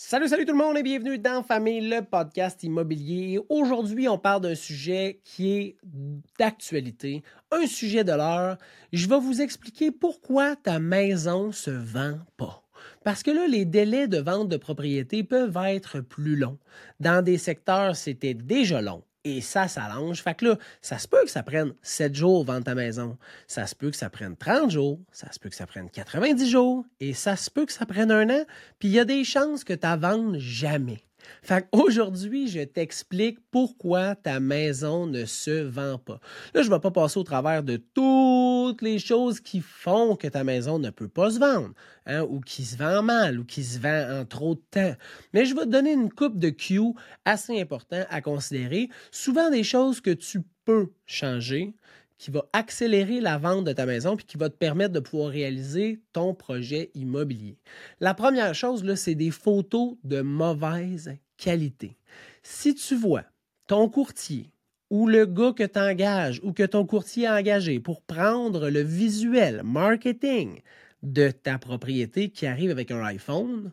Salut, salut tout le monde et bienvenue dans Famille, le podcast immobilier. Aujourd'hui, on parle d'un sujet qui est d'actualité, un sujet de l'heure. Je vais vous expliquer pourquoi ta maison se vend pas. Parce que là, les délais de vente de propriété peuvent être plus longs. Dans des secteurs, c'était déjà long et ça s'allonge. Fait que là, ça se peut que ça prenne 7 jours vendre ta maison. Ça se peut que ça prenne 30 jours. Ça se peut que ça prenne 90 jours. Et ça se peut que ça prenne un an. Puis il y a des chances que tu ne vendes jamais. Fait qu'aujourd'hui, je t'explique pourquoi ta maison ne se vend pas. Là, je ne vais pas passer au travers de toutes les choses qui font que ta maison ne peut pas se vendre, hein, ou qui se vend mal, ou qui se vend en trop de temps. Mais je vais te donner une coupe de cues assez importants à considérer. Souvent des choses que tu peux changer, qui va accélérer la vente de ta maison puis qui va te permettre de pouvoir réaliser ton projet immobilier. La première chose, c'est des photos de mauvaise qualité. Si tu vois ton courtier ou le gars que tu engages ou que ton courtier a engagé pour prendre le visuel marketing de ta propriété qui arrive avec un iPhone,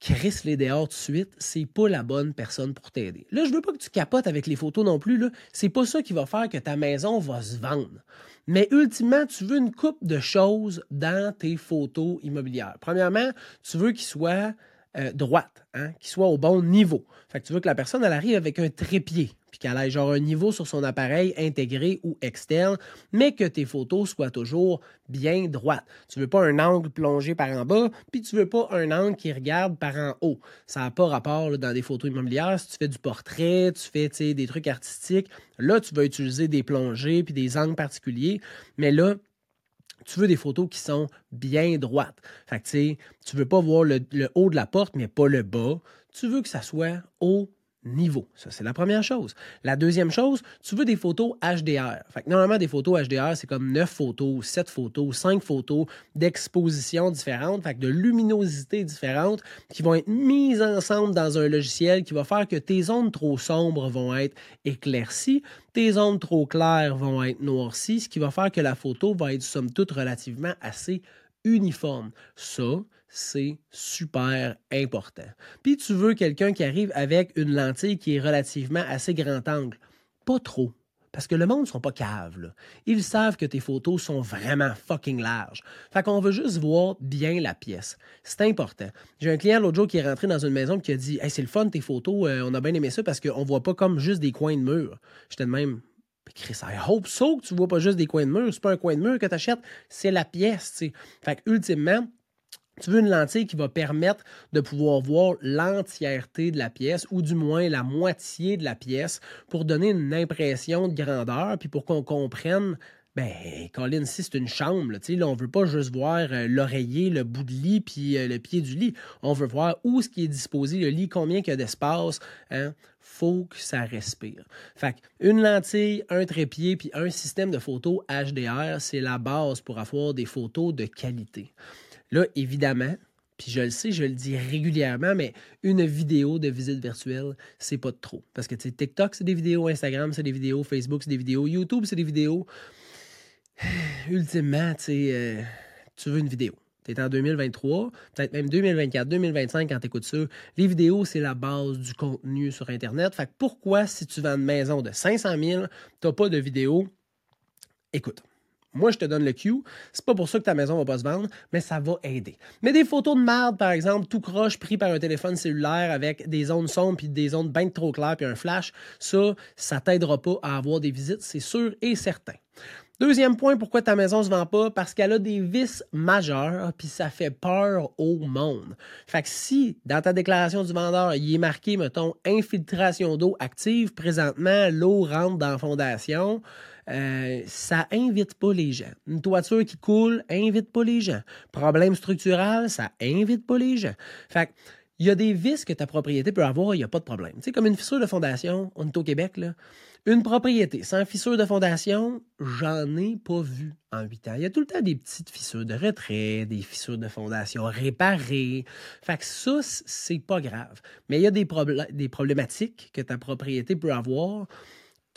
Chris les dehors tout de suite, c'est pas la bonne personne pour t'aider. Là, je veux pas que tu capotes avec les photos non plus, là. C'est pas ça qui va faire que ta maison va se vendre. Mais ultimement, tu veux une coupe de choses dans tes photos immobilières. Premièrement, tu veux qu'ils soient euh, droite, hein, qui soit au bon niveau. Fait que tu veux que la personne elle arrive avec un trépied, puis qu'elle ait genre un niveau sur son appareil intégré ou externe, mais que tes photos soient toujours bien droites. Tu veux pas un angle plongé par en bas, puis tu veux pas un angle qui regarde par en haut. Ça n'a pas rapport dans des photos immobilières. Si tu fais du portrait, tu fais des trucs artistiques, là tu vas utiliser des plongées puis des angles particuliers, mais là tu veux des photos qui sont bien droites. Fait que, tu veux pas voir le, haut de la porte, mais pas le bas. Tu veux que ça soit haut niveau. Ça, c'est la première chose. La deuxième chose, tu veux des photos HDR. Fait normalement, des photos HDR, c'est comme 9 photos, 7 photos, 5 photos d'exposition différentes, de luminosité différentes qui vont être mises ensemble dans un logiciel qui va faire que tes zones trop sombres vont être éclaircies, tes zones trop claires vont être noircies, ce qui va faire que la photo va être somme toute relativement assez uniforme. Ça, c'est super important. Puis tu veux quelqu'un qui arrive avec une lentille qui est relativement assez grand angle. Pas trop. Parce que le monde ne sont pas caves. Ils savent que tes photos sont vraiment fucking larges. Fait qu'on veut juste voir bien la pièce. C'est important. J'ai un client l'autre jour qui est rentré dans une maison qui a dit Hey, c'est le fun tes photos, euh, on a bien aimé ça parce qu'on voit pas comme juste des coins de mur. J'étais de même. Chris, I hope so que tu vois pas juste des coins de mur. C'est pas un coin de mur que tu achètes, c'est la pièce. T'sais. Fait que ultimement, tu veux une lentille qui va permettre de pouvoir voir l'entièreté de la pièce, ou du moins la moitié de la pièce, pour donner une impression de grandeur, puis pour qu'on comprenne ben, Colin, si c'est une chambre, là, là, on veut pas juste voir euh, l'oreiller, le bout de lit, puis euh, le pied du lit. On veut voir où ce qui est disposé, le lit, combien il y a d'espace. Hein? faut que ça respire. Fait une lentille, un trépied, puis un système de photos HDR, c'est la base pour avoir des photos de qualité. Là, évidemment, puis je le sais, je le dis régulièrement, mais une vidéo de visite virtuelle, c'est pas trop. Parce que TikTok, c'est des vidéos, Instagram, c'est des vidéos, Facebook, c'est des vidéos, YouTube, c'est des vidéos. Ultimement, euh, tu veux une vidéo. Tu es en 2023, peut-être même 2024, 2025 quand tu écoutes ça. Les vidéos, c'est la base du contenu sur Internet. Fait que pourquoi, si tu vends une maison de 500 000, tu n'as pas de vidéo? Écoute, moi, je te donne le cue. C'est pas pour ça que ta maison va pas se vendre, mais ça va aider. Mais des photos de merde, par exemple, tout croche pris par un téléphone cellulaire avec des zones sombres puis des zones bien trop claires puis un flash, ça, ça t'aidera pas à avoir des visites, c'est sûr et certain. Deuxième point, pourquoi ta maison se vend pas? Parce qu'elle a des vis majeurs, puis ça fait peur au monde. Fait que si, dans ta déclaration du vendeur, il est marqué, mettons, infiltration d'eau active, présentement, l'eau rentre dans la fondation, euh, ça invite pas les gens. Une toiture qui coule, invite pas les gens. Problème structural, ça invite pas les gens. Fait il y a des vis que ta propriété peut avoir, il n'y a pas de problème. Tu sais, comme une fissure de fondation, on est au Québec, là. Une propriété sans fissure de fondation, j'en ai pas vu en huit ans. Il y a tout le temps des petites fissures de retrait, des fissures de fondation réparées. Fait que ça, c'est pas grave. Mais il y a des, des problématiques que ta propriété peut avoir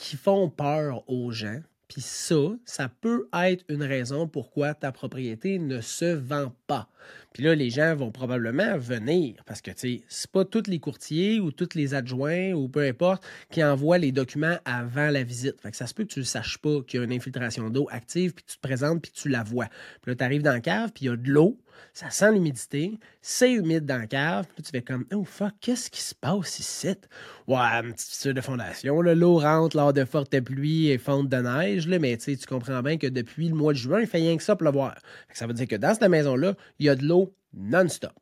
qui font peur aux gens Puis ça, ça peut être une raison pourquoi ta propriété ne se vend pas. Puis là, les gens vont probablement venir parce que, tu sais, c'est pas tous les courtiers ou tous les adjoints ou peu importe qui envoient les documents avant la visite. Fait que ça se peut que tu ne saches pas qu'il y a une infiltration d'eau active, puis tu te présentes, puis tu la vois. Puis là, tu arrives dans la cave, puis il y a de l'eau, ça sent l'humidité, c'est humide dans la cave, puis tu fais comme, oh fuck, qu'est-ce qui se passe ici? Ouais, une petite fissure de fondation, l'eau rentre lors de fortes pluies et fonte de neige, là, mais tu comprends bien que depuis le mois de juin, il fait rien que ça pleuvoir. Ça veut dire que dans cette maison-là, il y a de l'eau non-stop.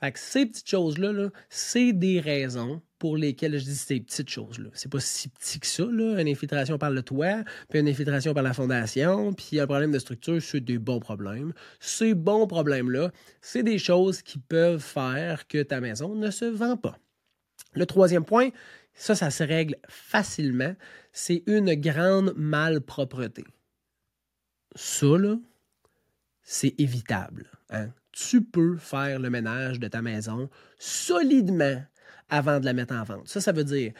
Fait que ces petites choses-là, c'est des raisons pour lesquelles je dis ces petites choses-là. C'est pas si petit que ça. Une infiltration par le toit, puis une infiltration par la fondation, puis un problème de structure, c'est des bons problèmes. Ces bons problèmes-là, c'est des choses qui peuvent faire que ta maison ne se vend pas. Le troisième point, ça, ça se règle facilement, c'est une grande malpropreté. Ça, là, c'est évitable. Hein? Tu peux faire le ménage de ta maison solidement avant de la mettre en vente. Ça, ça veut dire,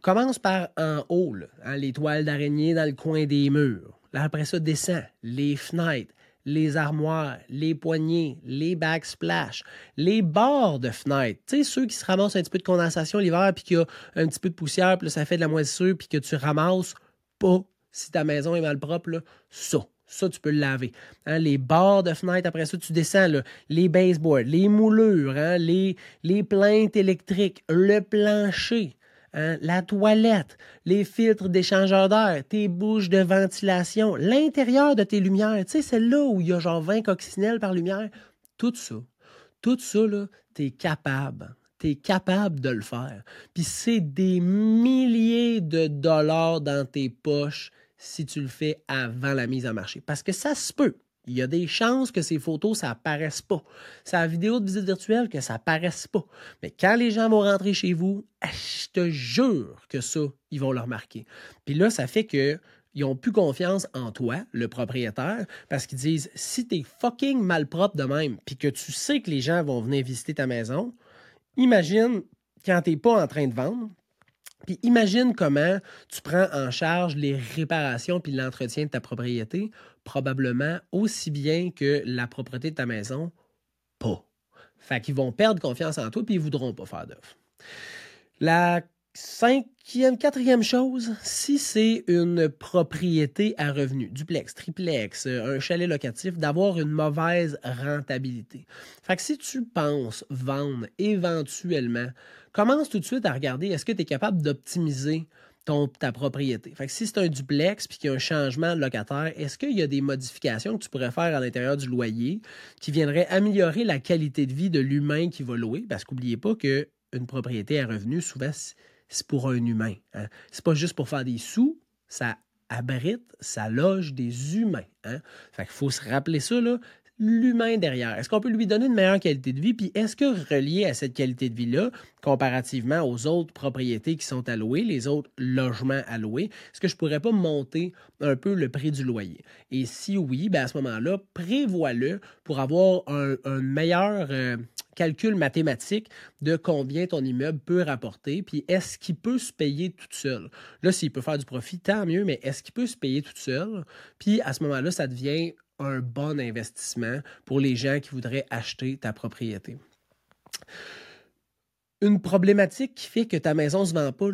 commence par en haut, hein, les toiles d'araignée dans le coin des murs. Là, après ça, descend les fenêtres, les armoires, les poignées, les backsplash, les bords de fenêtres. Tu sais, ceux qui se ramassent un petit peu de condensation l'hiver, puis qu'il y a un petit peu de poussière, puis ça fait de la moisissure, puis que tu ramasses pas si ta maison est mal propre, là, ça. Ça, tu peux le laver. Hein, les bords de fenêtre, après ça, tu descends les baseboards, les moulures, hein, les, les plaintes électriques, le plancher, hein, la toilette, les filtres d'échangeur d'air, tes bouches de ventilation, l'intérieur de tes lumières. Tu sais, c'est là où il y a genre 20 coccinelles par lumière. Tout ça, tout ça, tu es capable. Tu es capable de le faire. Puis c'est des milliers de dollars dans tes poches si tu le fais avant la mise en marché. Parce que ça se peut. Il y a des chances que ces photos, ça apparaisse pas. La vidéo de visite virtuelle que ça apparaisse pas. Mais quand les gens vont rentrer chez vous, je te jure que ça, ils vont le remarquer. Puis là, ça fait que ils ont plus confiance en toi, le propriétaire, parce qu'ils disent si tu es fucking malpropre de même, puis que tu sais que les gens vont venir visiter ta maison, imagine quand tu n'es pas en train de vendre, puis imagine comment tu prends en charge les réparations puis l'entretien de ta propriété, probablement aussi bien que la propreté de ta maison, pas. Fait qu'ils vont perdre confiance en toi puis ils voudront pas faire d'offre. La cinquième, quatrième chose, si c'est une propriété à revenu, duplex, triplex, un chalet locatif, d'avoir une mauvaise rentabilité. Fait que si tu penses vendre éventuellement commence tout de suite à regarder est-ce que tu es capable d'optimiser ton, ta propriété? Fait si c'est un duplex puis qu'il y a un changement de locataire, est-ce qu'il y a des modifications que tu pourrais faire à l'intérieur du loyer qui viendraient améliorer la qualité de vie de l'humain qui va louer? Parce qu'oubliez pas qu'une propriété à revenu, souvent, c'est pour un humain. Hein? C'est pas juste pour faire des sous, ça abrite, ça loge des humains. Hein? Fait qu'il faut se rappeler ça, l'humain derrière. Est-ce qu'on peut lui donner une meilleure qualité de vie? Puis est-ce que relié à cette qualité de vie-là, comparativement aux autres propriétés qui sont allouées, les autres logements alloués, est-ce que je pourrais pas monter un peu le prix du loyer? Et si oui, ben à ce moment-là, prévois-le pour avoir un, meilleur euh, calcul mathématique de combien ton immeuble peut rapporter, puis est-ce qu'il peut se payer tout seul? Là, s'il peut faire du profit, tant mieux, mais est-ce qu'il peut se payer tout seul? Puis à ce moment-là, ça devient un bon investissement pour les gens qui voudraient acheter ta propriété. Une problématique qui fait que ta maison ne se vend pas,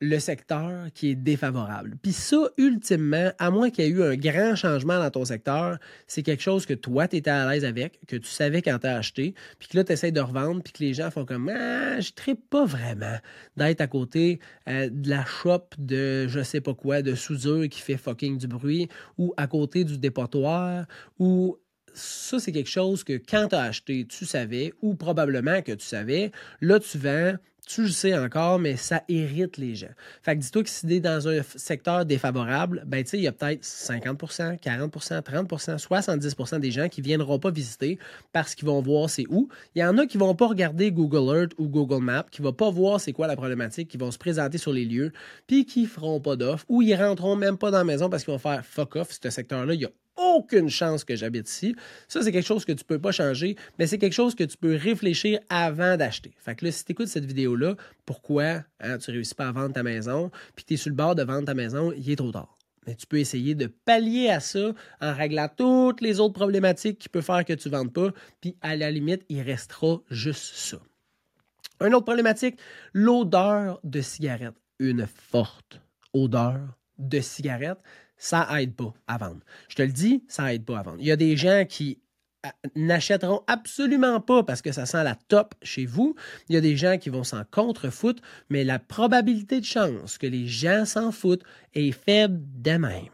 le secteur qui est défavorable. Puis ça, ultimement, à moins qu'il y ait eu un grand changement dans ton secteur, c'est quelque chose que toi, tu étais à l'aise avec, que tu savais quand tu as acheté, puis que là, tu essaies de revendre, puis que les gens font comme Ah, je ne pas vraiment d'être à côté euh, de la shop de je sais pas quoi, de soudure qui fait fucking du bruit, ou à côté du dépotoir, ou ça, c'est quelque chose que quand tu as acheté, tu savais, ou probablement que tu savais. Là, tu vends, tu le sais encore, mais ça irrite les gens. Fait que dis-toi que si tu es dans un secteur défavorable, ben tu sais, il y a peut-être 50% 40% 30% 70% des gens qui ne viendront pas visiter parce qu'ils vont voir c'est où. Il y en a qui ne vont pas regarder Google Earth ou Google Maps, qui ne vont pas voir c'est quoi la problématique, qui vont se présenter sur les lieux, puis qui feront pas d'offres ou ils rentreront même pas dans la maison parce qu'ils vont faire fuck off, ce secteur-là, il y a aucune chance que j'habite ici. Ça, c'est quelque chose que tu ne peux pas changer, mais c'est quelque chose que tu peux réfléchir avant d'acheter. Fait que là, si tu écoutes cette vidéo-là, pourquoi hein, tu ne réussis pas à vendre ta maison, puis tu es sur le bord de vendre ta maison, il est trop tard. Mais tu peux essayer de pallier à ça en réglant toutes les autres problématiques qui peuvent faire que tu ne vendes pas, puis à la limite, il restera juste ça. Une autre problématique, l'odeur de cigarette. Une forte odeur de cigarette, ça aide pas à vendre. Je te le dis, ça aide pas à vendre. Il y a des gens qui n'achèteront absolument pas parce que ça sent la top chez vous. Il y a des gens qui vont s'en contrefoutre, mais la probabilité de chance que les gens s'en foutent est faible de même.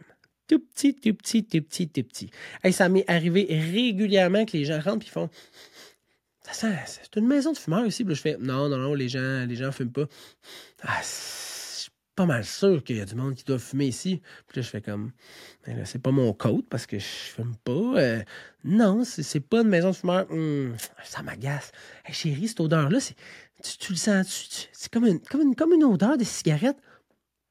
Tout petit, tout petit, tout petit, tout petit. Et ça m'est arrivé régulièrement que les gens rentrent et font ça sent, c'est une maison de fumeurs ici. je fais non, non, non, les gens, les gens fument pas. Ah, pas mal sûr qu'il y a du monde qui doit fumer ici. Puis là, je fais comme, ben c'est pas mon code parce que je fume pas. Euh, non, c'est pas une maison de fumeur. Hum, ça m'agace. chérie, cette odeur-là, tu, tu, le sens, c'est comme une, comme, une, comme une odeur de cigarette.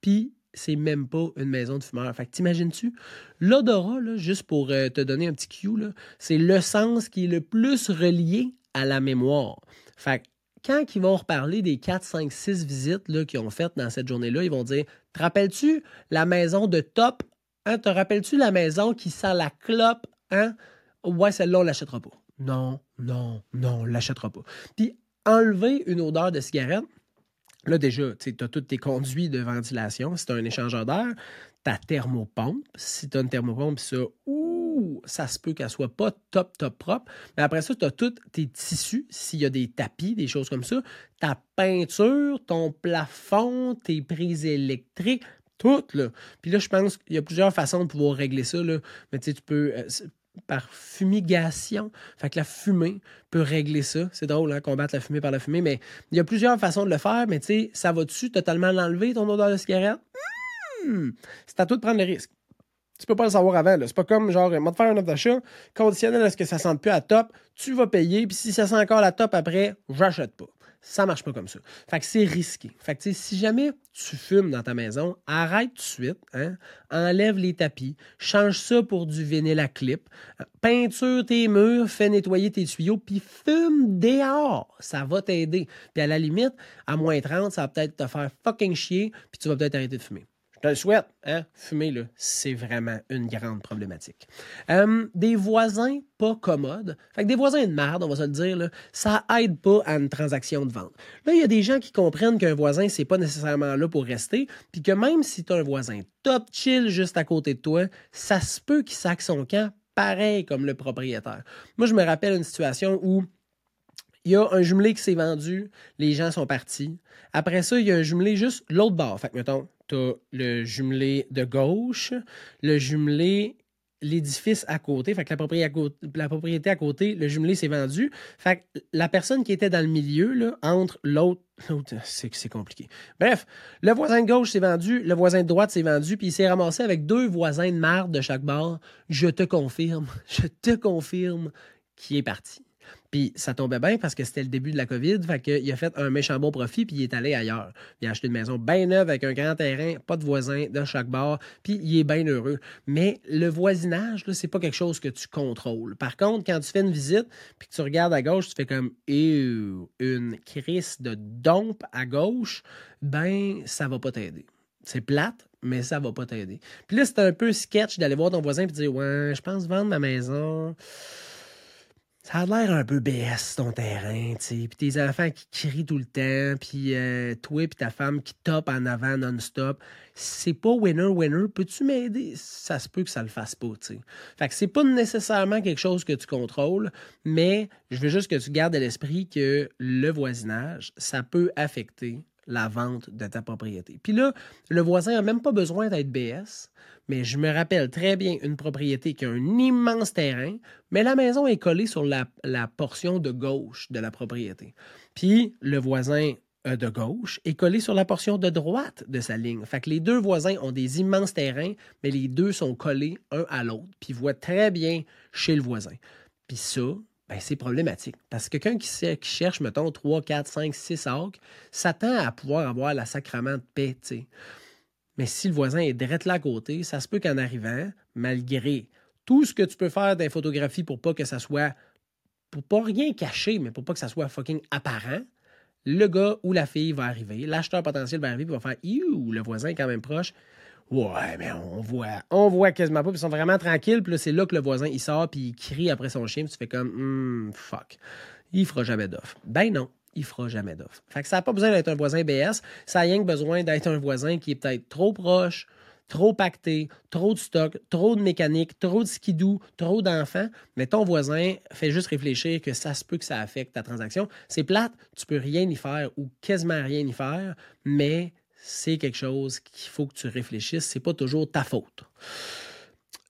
Puis c'est même pas une maison de fumeur. Fait que t'imagines-tu? L'odorat, juste pour euh, te donner un petit cue, c'est le sens qui est le plus relié à la mémoire. Fait que quand ils vont reparler des 4, 5, 6 visites qu'ils ont faites dans cette journée-là, ils vont dire Te rappelles-tu la maison de top? Hein? Te rappelles-tu la maison qui sent la clope hein? Ouais, celle-là, on ne l'achètera pas. Non, non, non, on ne l'achètera pas. Puis enlever une odeur de cigarette, là déjà, tu as tous tes conduits de ventilation. Si tu as un échangeur d'air, ta thermopompe. Si tu as une thermopompe, ça, ça se peut qu'elle soit pas top, top propre. Mais après ça, tu as tous tes tissus, s'il y a des tapis, des choses comme ça, ta peinture, ton plafond, tes prises électriques, tout, là. Puis là, je pense qu'il y a plusieurs façons de pouvoir régler ça, là. Mais tu sais, tu peux... Euh, par fumigation. Fait que la fumée peut régler ça. C'est drôle, hein, combattre la fumée par la fumée, mais il y a plusieurs façons de le faire, mais tu sais, ça va-tu totalement l'enlever, ton odeur de cigarette? Hmm! C'est à toi de prendre le risque. Tu peux pas le savoir avant. C'est pas comme genre, moi de faire un offre d'achat, conditionnel à ce que ça sente plus à top, tu vas payer, puis si ça sent encore la top après, j'achète pas. Ça marche pas comme ça. Fait que c'est risqué. Fait que si jamais tu fumes dans ta maison, arrête tout de suite, hein? enlève les tapis, change ça pour du vinyle à clip, peinture tes murs, fais nettoyer tes tuyaux, puis fume dehors. Ça va t'aider. Puis à la limite, à moins 30, ça va peut-être te faire fucking chier, puis tu vas peut-être arrêter de fumer. Le souhaite, hein? Fumer, là, c'est vraiment une grande problématique. Euh, des voisins pas commodes. Fait des voisins de merde, on va se le dire, là, ça aide pas à une transaction de vente. Là, il y a des gens qui comprennent qu'un voisin, c'est pas nécessairement là pour rester, puis que même si tu as un voisin top chill juste à côté de toi, ça se peut qu'il saque son camp pareil comme le propriétaire. Moi, je me rappelle une situation où il y a un jumelé qui s'est vendu, les gens sont partis. Après ça, il y a un jumelé juste l'autre bord. Fait que, mettons, tu as le jumelé de gauche, le jumelé, l'édifice à côté, fait que la propriété à côté, le jumelé s'est vendu. Fait que la personne qui était dans le milieu, entre l'autre, c'est c'est compliqué. Bref, le voisin de gauche s'est vendu, le voisin de droite s'est vendu, puis il s'est ramassé avec deux voisins de marde de chaque bord. Je te confirme, je te confirme qu'il est parti. Puis ça tombait bien parce que c'était le début de la COVID. Fait qu'il a fait un méchant bon profit, puis il est allé ailleurs. Il a acheté une maison bien neuve avec un grand terrain, pas de voisins de chaque bord, puis il est bien heureux. Mais le voisinage, c'est pas quelque chose que tu contrôles. Par contre, quand tu fais une visite, puis que tu regardes à gauche, tu fais comme une crise de dompe à gauche, ben ça va pas t'aider. C'est plate, mais ça va pas t'aider. Puis là, c'est un peu sketch d'aller voir ton voisin et dire Ouais, je pense vendre ma maison ça a l'air un peu BS ton terrain, tu. Puis tes enfants qui crient tout le temps, puis euh, toi et ta femme qui top en avant non-stop. C'est pas winner-winner. Peux-tu m'aider? Ça se peut que ça le fasse pas, tu. Fait que c'est pas nécessairement quelque chose que tu contrôles, mais je veux juste que tu gardes à l'esprit que le voisinage, ça peut affecter la vente de ta propriété. Puis là, le voisin n'a même pas besoin d'être BS, mais je me rappelle très bien une propriété qui a un immense terrain, mais la maison est collée sur la, portion de gauche de la propriété. Puis le voisin euh, de gauche est collé sur la portion de droite de sa ligne. Fait que les deux voisins ont des immenses terrains, mais les deux sont collés un à l'autre, puis voient très bien chez le voisin. Puis ça, ben, c'est problématique. Parce que quelqu'un qui, cherche, mettons, 3, 4, 5, 6 arcs, s'attend à pouvoir avoir la sacrament de paix. Mais si le voisin est direct là à côté, ça se peut qu'en arrivant, malgré tout ce que tu peux faire dans photographie pour pas que ça soit. pour pas rien cacher, mais pour pas que ça soit fucking apparent, le gars ou la fille va arriver, l'acheteur potentiel va arriver et va faire le voisin est quand même proche. Ouais, mais on voit, on voit quasiment pas. Ils sont vraiment tranquilles. Puis là, c'est là que le voisin, il sort, puis il crie après son chien. Puis tu fais comme, hmm, fuck. Il fera jamais d'offre. Ben non, il fera jamais d'offre. Fait que ça n'a pas besoin d'être un voisin BS. Ça a rien besoin d'être un voisin qui est peut-être trop proche, trop pacté, trop de stock, trop de mécanique, trop de skidou, trop d'enfants, mais ton voisin fait juste réfléchir que ça se peut que ça affecte ta transaction. C'est plate, tu peux rien y faire ou quasiment rien y faire, mais c'est quelque chose qu'il faut que tu réfléchisses, c'est pas toujours ta faute.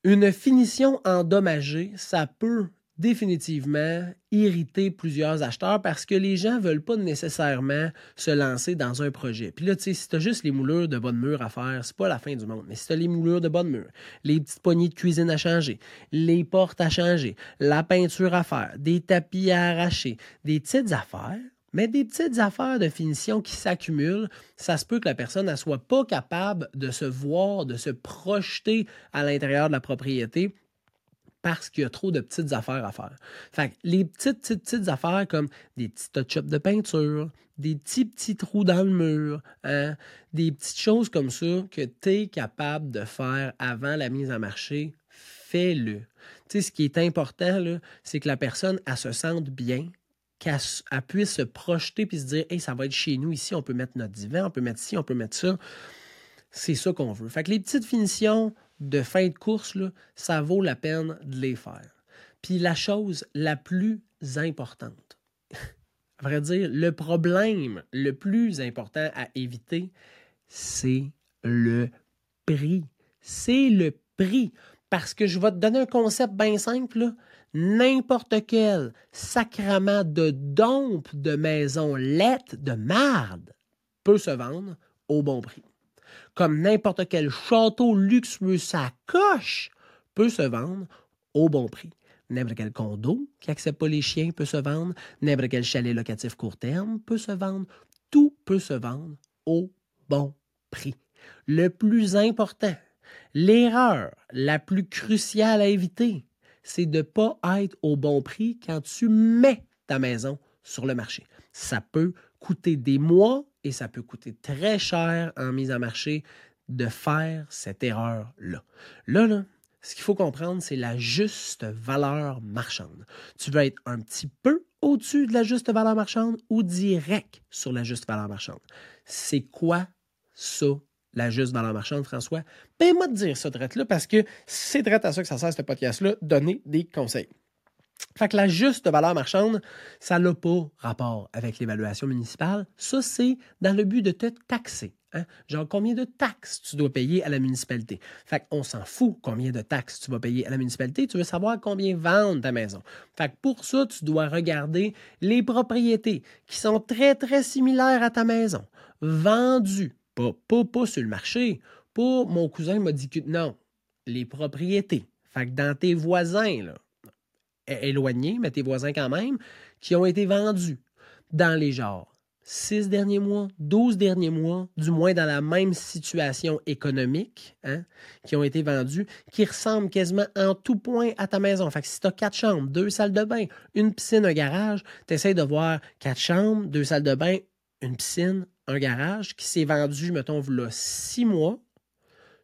Une finition endommagée, ça peut définitivement irriter plusieurs acheteurs parce que les gens ne veulent pas nécessairement se lancer dans un projet. Puis là, tu sais, si tu as juste les moulures de bonne mur à faire, c'est pas la fin du monde. Mais si tu as les moulures de bonne mur, les petites poignées de cuisine à changer, les portes à changer, la peinture à faire, des tapis à arracher, des petites affaires, mais des petites affaires de finition qui s'accumulent, ça se peut que la personne ne soit pas capable de se voir, de se projeter à l'intérieur de la propriété parce qu'il y a trop de petites affaires à faire. Fait que les petites, petites, petites affaires comme des petits touch-ups de peinture, des petits, petits trous dans le mur, hein, des petites choses comme ça que tu es capable de faire avant la mise en marché, fais-le. Tu sais, ce qui est important, c'est que la personne, se sente bien, qu'elle puisse se projeter puis se dire, hey, ça va être chez nous ici, on peut mettre notre divan, on peut mettre ci, on peut mettre ça. C'est ça qu'on veut. Fait que les petites finitions, de fin de course, ça vaut la peine de les faire. Puis la chose la plus importante, à vrai dire, le problème le plus important à éviter, c'est le prix. C'est le prix. Parce que je vais te donner un concept bien simple. N'importe quel sacrement de dompe de maison lette de marde peut se vendre au bon prix comme n'importe quel château luxueux, sa coche peut se vendre au bon prix. N'importe quel condo qui n'accepte pas les chiens peut se vendre. N'importe quel chalet locatif court terme peut se vendre. Tout peut se vendre au bon prix. Le plus important, l'erreur la plus cruciale à éviter, c'est de ne pas être au bon prix quand tu mets ta maison sur le marché. Ça peut coûter des mois et ça peut coûter très cher en mise en marché de faire cette erreur-là. Là, là, ce qu'il faut comprendre, c'est la juste valeur marchande. Tu veux être un petit peu au-dessus de la juste valeur marchande ou direct sur la juste valeur marchande? C'est quoi ça, la juste valeur marchande, François? Ben, moi te dire ça, drette là, parce que c'est drette à ça que ça sert, ce podcast-là, donner des conseils. Fait que la juste valeur marchande, ça n'a pas rapport avec l'évaluation municipale. Ça, c'est dans le but de te taxer. Hein? Genre, combien de taxes tu dois payer à la municipalité? Fait qu'on s'en fout combien de taxes tu vas payer à la municipalité. Tu veux savoir combien vendre ta maison. Fait que pour ça, tu dois regarder les propriétés qui sont très, très similaires à ta maison. Vendues. Pas, pas, pas sur le marché. Pas mon cousin m'a dit que. Non. Les propriétés. Fait que dans tes voisins, éloignés, mais tes voisins quand même, qui ont été vendus dans les genres six derniers mois, 12 derniers mois, du moins dans la même situation économique, hein, qui ont été vendus, qui ressemblent quasiment en tout point à ta maison. Fait que si tu as quatre chambres, deux salles de bain, une piscine, un garage, tu essaies de voir quatre chambres, deux salles de bain, une piscine, un garage qui s'est vendu, mettons, là, six mois,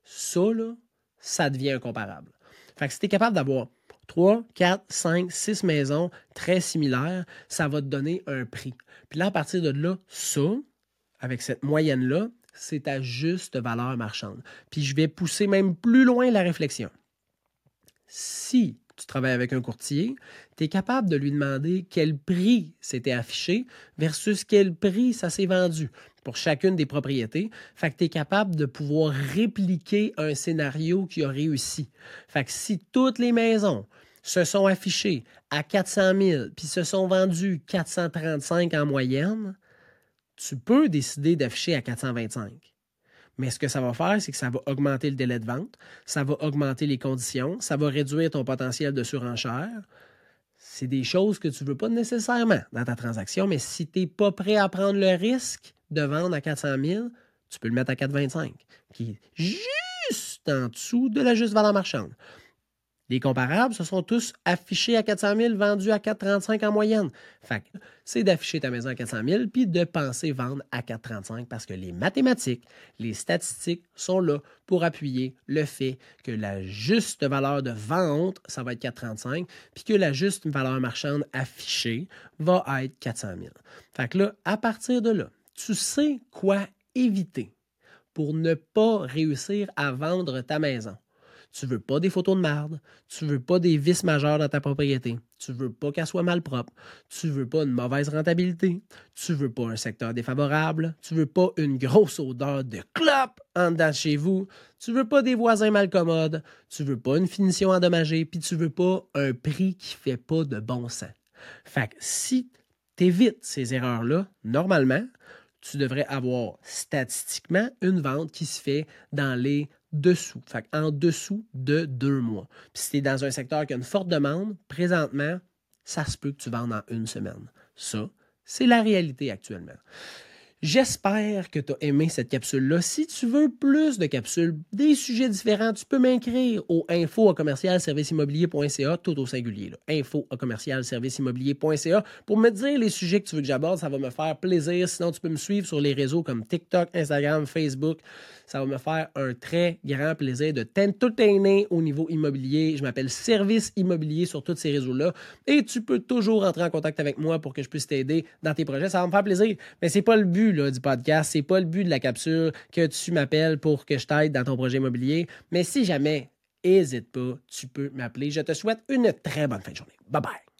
ça, là, ça devient incomparable. Fait que si tu es capable d'avoir 3, 4, 5, 6 maisons très similaires, ça va te donner un prix. Puis là, à partir de là, ça, avec cette moyenne-là, c'est ta juste valeur marchande. Puis je vais pousser même plus loin la réflexion. Si tu travailles avec un courtier, tu es capable de lui demander quel prix s'était affiché versus quel prix ça s'est vendu pour chacune des propriétés. Fait tu es capable de pouvoir répliquer un scénario qui a réussi. Fait que si toutes les maisons se sont affichées à 400 000 puis se sont vendues 435 en moyenne, tu peux décider d'afficher à 425. Mais ce que ça va faire, c'est que ça va augmenter le délai de vente, ça va augmenter les conditions, ça va réduire ton potentiel de surenchère. C'est des choses que tu ne veux pas nécessairement dans ta transaction, mais si tu n'es pas prêt à prendre le risque de vendre à 400 000, tu peux le mettre à 425, qui est juste en dessous de la juste valeur marchande. Les comparables, ce sont tous affichés à 400 000, vendus à 435 en moyenne. Fait c'est d'afficher ta maison à 400 000 puis de penser vendre à 435 parce que les mathématiques, les statistiques sont là pour appuyer le fait que la juste valeur de vente, ça va être 435, puis que la juste valeur marchande affichée va être 400 000. Fait que là, à partir de là, tu sais quoi éviter pour ne pas réussir à vendre ta maison. Tu veux pas des photos de marde, tu veux pas des vices majeurs dans ta propriété, tu veux pas qu'elle soit mal propre, tu veux pas une mauvaise rentabilité, tu veux pas un secteur défavorable, tu veux pas une grosse odeur de clope en dedans de chez vous, tu veux pas des voisins mal commodes, tu veux pas une finition endommagée, puis tu veux pas un prix qui fait pas de bon sens. Fait que si tu évites ces erreurs-là, normalement, tu devrais avoir statistiquement une vente qui se fait dans les dessous, en dessous de deux mois. Puis si tu es dans un secteur qui a une forte demande, présentement, ça se peut que tu vendes en une semaine. Ça, c'est la réalité actuellement. J'espère que tu as aimé cette capsule-là. Si tu veux plus de capsules, des sujets différents, tu peux m'écrire au info à commercial tout au singulier. Là. Info à commercial pour me dire les sujets que tu veux que j'aborde. Ça va me faire plaisir. Sinon, tu peux me suivre sur les réseaux comme TikTok, Instagram, Facebook. Ça va me faire un très grand plaisir de t'entertainer au niveau immobilier. Je m'appelle Service Immobilier sur tous ces réseaux-là. Et tu peux toujours entrer en contact avec moi pour que je puisse t'aider dans tes projets. Ça va me faire plaisir. Mais c'est pas le but du podcast, c'est pas le but de la capsule que tu m'appelles pour que je t'aide dans ton projet immobilier. Mais si jamais, n'hésite pas, tu peux m'appeler. Je te souhaite une très bonne fin de journée. Bye bye.